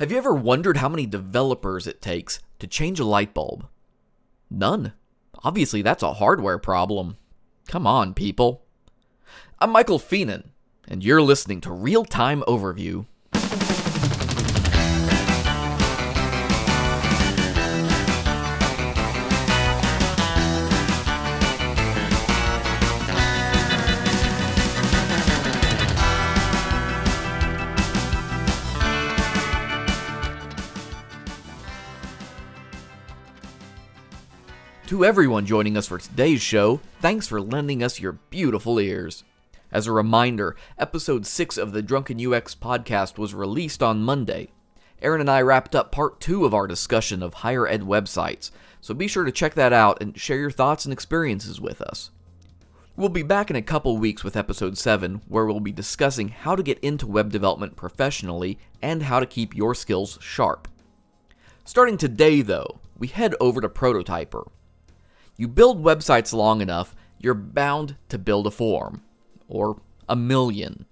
Have you ever wondered how many developers it takes to change a light bulb? None. Obviously, that's a hardware problem. Come on, people. I'm Michael Fienen, and you're listening to Real Time Overview. To everyone joining us for today's show, thanks for lending us your beautiful ears. As a reminder, episode 6 of the Drunken UX podcast was released on Monday. Aaron and I wrapped up part 2 of our discussion of higher ed websites, so be sure to check that out and share your thoughts and experiences with us. We'll be back in a couple weeks with episode 7, where we'll be discussing how to get into web development professionally and how to keep your skills sharp. Starting today, though, we head over to Prototypr. You build websites long enough, you're bound to build a form. Or a million.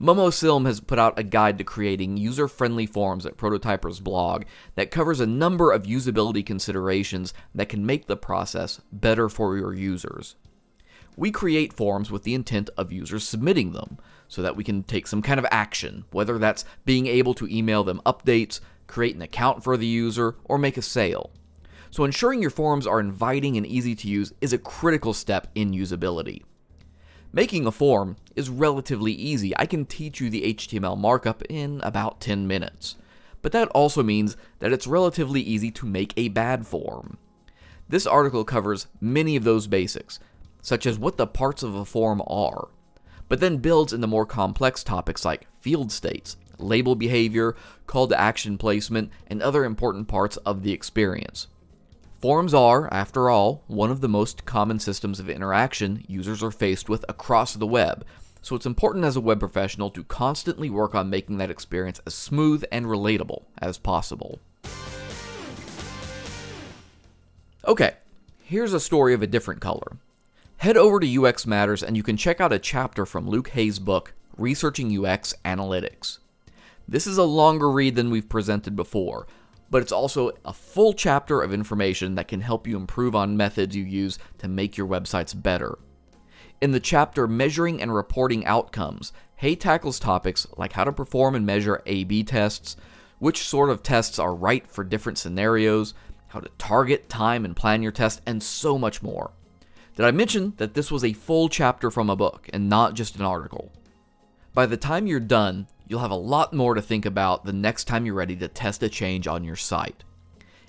Momo Silm has put out a guide to creating user friendly forms at Prototypr's blog that covers a number of usability considerations that can make the process better for your users. We create forms with the intent of users submitting them so that we can take some kind of action, whether that's being able to email them updates, create an account for the user, or make a sale. So ensuring your forms are inviting and easy to use is a critical step in usability. Making a form is relatively easy. I can teach you the HTML markup in about 10 minutes. But that also means that it's relatively easy to make a bad form. This article covers many of those basics, such as what the parts of a form are, but then builds into more complex topics like field states, label behavior, call to action placement, and other important parts of the experience. Forums are, after all, one of the most common systems of interaction users are faced with across the web, so it's important as a web professional to constantly work on making that experience as smooth and relatable as possible. Okay, here's a story of a different color. Head over to UX Matters and you can check out a chapter from Luke Hayes' book, Researching UX Analytics. This is a longer read than we've presented before, but it's also a full chapter of information that can help you improve on methods you use to make your websites better. In the chapter Measuring and Reporting Outcomes, Hay tackles topics like how to perform and measure A B tests, which sort of tests are right for different scenarios, how to target, time, and plan your test, and so much more. Did I mention that this was a full chapter from a book and not just an article? By the time you're done, you'll have a lot more to think about the next time you're ready to test a change on your site.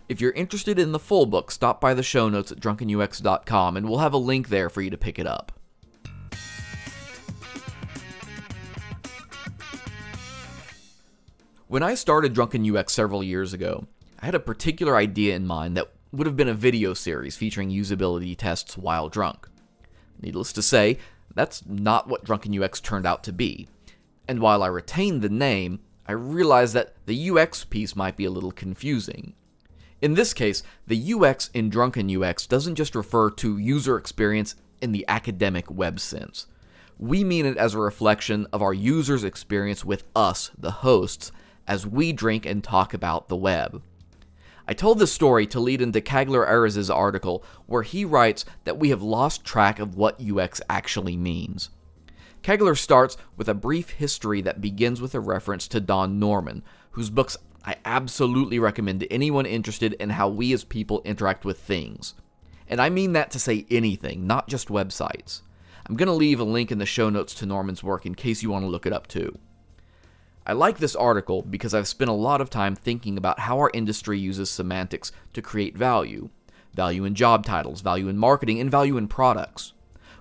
If you're interested in the full book, stop by the show notes at drunkenux.com and we'll have a link there for you to pick it up. When I started Drunken UX several years ago, I had a particular idea in mind that would have been a video series featuring usability tests while drunk. Needless to say, that's not what Drunken UX turned out to be and while I retained the name, I realized that the UX piece might be a little confusing. In this case, the UX in Drunken UX doesn't just refer to user experience in the academic web sense. We mean it as a reflection of our users' experience with us, the hosts, as we drink and talk about the web. I told this story to lead into Kagler Erez's article, where he writes that we have lost track of what UX actually means. Kagler starts with a brief history that begins with a reference to Don Norman, whose books I absolutely recommend to anyone interested in how we as people interact with things. And I mean that to say anything, not just websites. I'm going to leave a link in the show notes to Norman's work in case you want to look it up too. I like this article because I've spent a lot of time thinking about how our industry uses semantics to create value value in job titles, value in marketing, and value in products.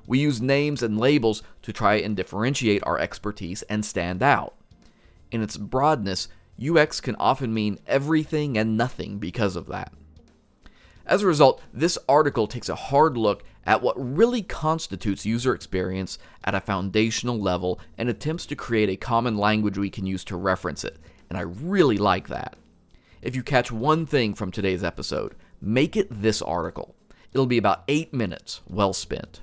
We use names and labels to try and differentiate our expertise and stand out. In its broadness, UX can often mean everything and nothing because of that. As a result, this article takes a hard look at what really constitutes user experience at a foundational level and attempts to create a common language we can use to reference it, and I really like that. If you catch one thing from today's episode, make it this article. It'll be about 8 minutes well spent.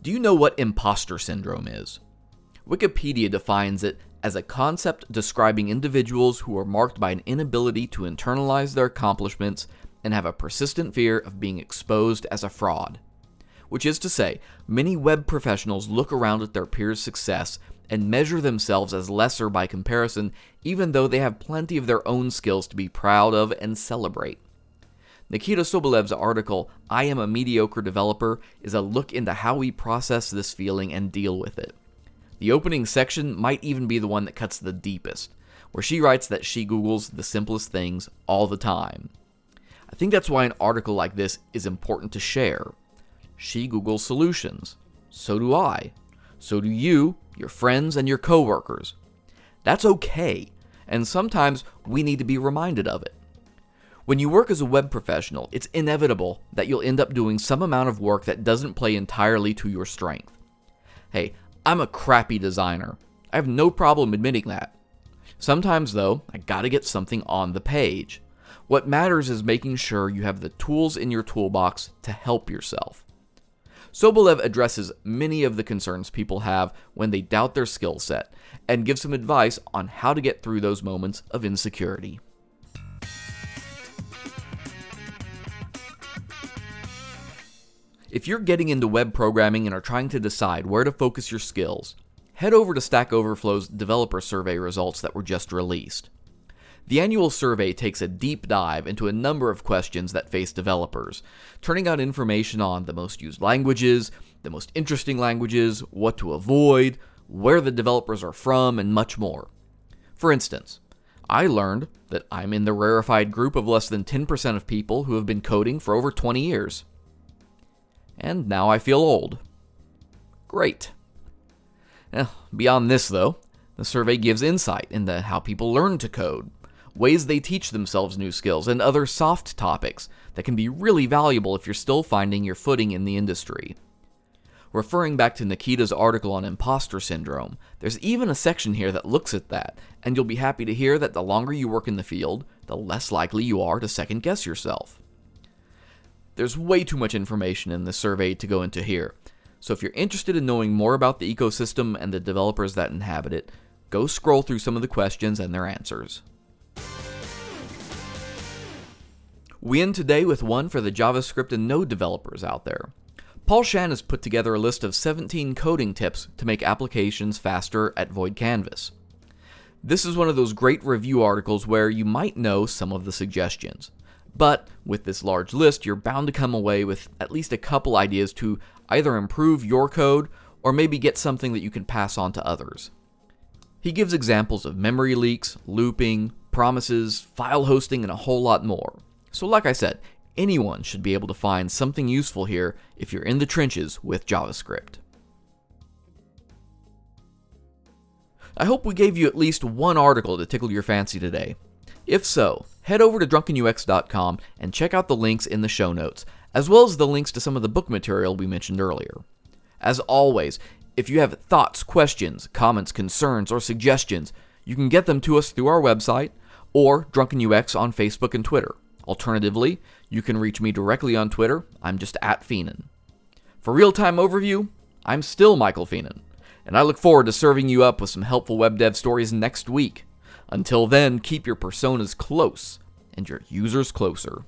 Do you know what imposter syndrome is? Wikipedia defines it as a concept describing individuals who are marked by an inability to internalize their accomplishments and have a persistent fear of being exposed as a fraud. Which is to say, many web professionals look around at their peers' success and measure themselves as lesser by comparison, even though they have plenty of their own skills to be proud of and celebrate. Nikita Sobolev's article, I Am a Mediocre Developer, is a look into how we process this feeling and deal with it. The opening section might even be the one that cuts the deepest, where she writes that she Googles the simplest things all the time. I think that's why an article like this is important to share. She Googles solutions. So do I. So do you, your friends, and your coworkers. That's okay, and sometimes we need to be reminded of it. When you work as a web professional, it's inevitable that you'll end up doing some amount of work that doesn't play entirely to your strength. Hey, I'm a crappy designer. I have no problem admitting that. Sometimes, though, I gotta get something on the page. What matters is making sure you have the tools in your toolbox to help yourself. Sobolev addresses many of the concerns people have when they doubt their skill set and gives some advice on how to get through those moments of insecurity. If you're getting into web programming and are trying to decide where to focus your skills, head over to Stack Overflow's developer survey results that were just released. The annual survey takes a deep dive into a number of questions that face developers, turning out information on the most used languages, the most interesting languages, what to avoid, where the developers are from, and much more. For instance, I learned that I'm in the rarefied group of less than 10% of people who have been coding for over 20 years and now I feel old. Great. Eh, beyond this, though, the survey gives insight into how people learn to code, ways they teach themselves new skills, and other soft topics that can be really valuable if you're still finding your footing in the industry. Referring back to Nikita's article on imposter syndrome, there's even a section here that looks at that, and you'll be happy to hear that the longer you work in the field, the less likely you are to second guess yourself. There's way too much information in this survey to go into here. So if you're interested in knowing more about the ecosystem and the developers that inhabit it, go scroll through some of the questions and their answers. We end today with one for the JavaScript and Node developers out there. Paul Shan has put together a list of 17 coding tips to make applications faster at Void Canvas. This is one of those great review articles where you might know some of the suggestions. But with this large list, you're bound to come away with at least a couple ideas to either improve your code or maybe get something that you can pass on to others. He gives examples of memory leaks, looping, promises, file hosting, and a whole lot more. So, like I said, anyone should be able to find something useful here if you're in the trenches with JavaScript. I hope we gave you at least one article to tickle your fancy today. If so, head over to drunkenux.com and check out the links in the show notes, as well as the links to some of the book material we mentioned earlier. As always, if you have thoughts, questions, comments, concerns, or suggestions, you can get them to us through our website or DrunkenUX on Facebook and Twitter. Alternatively, you can reach me directly on Twitter. I'm just at Fienen. For real time overview, I'm still Michael Fienen, and I look forward to serving you up with some helpful web dev stories next week. Until then, keep your personas close and your users closer.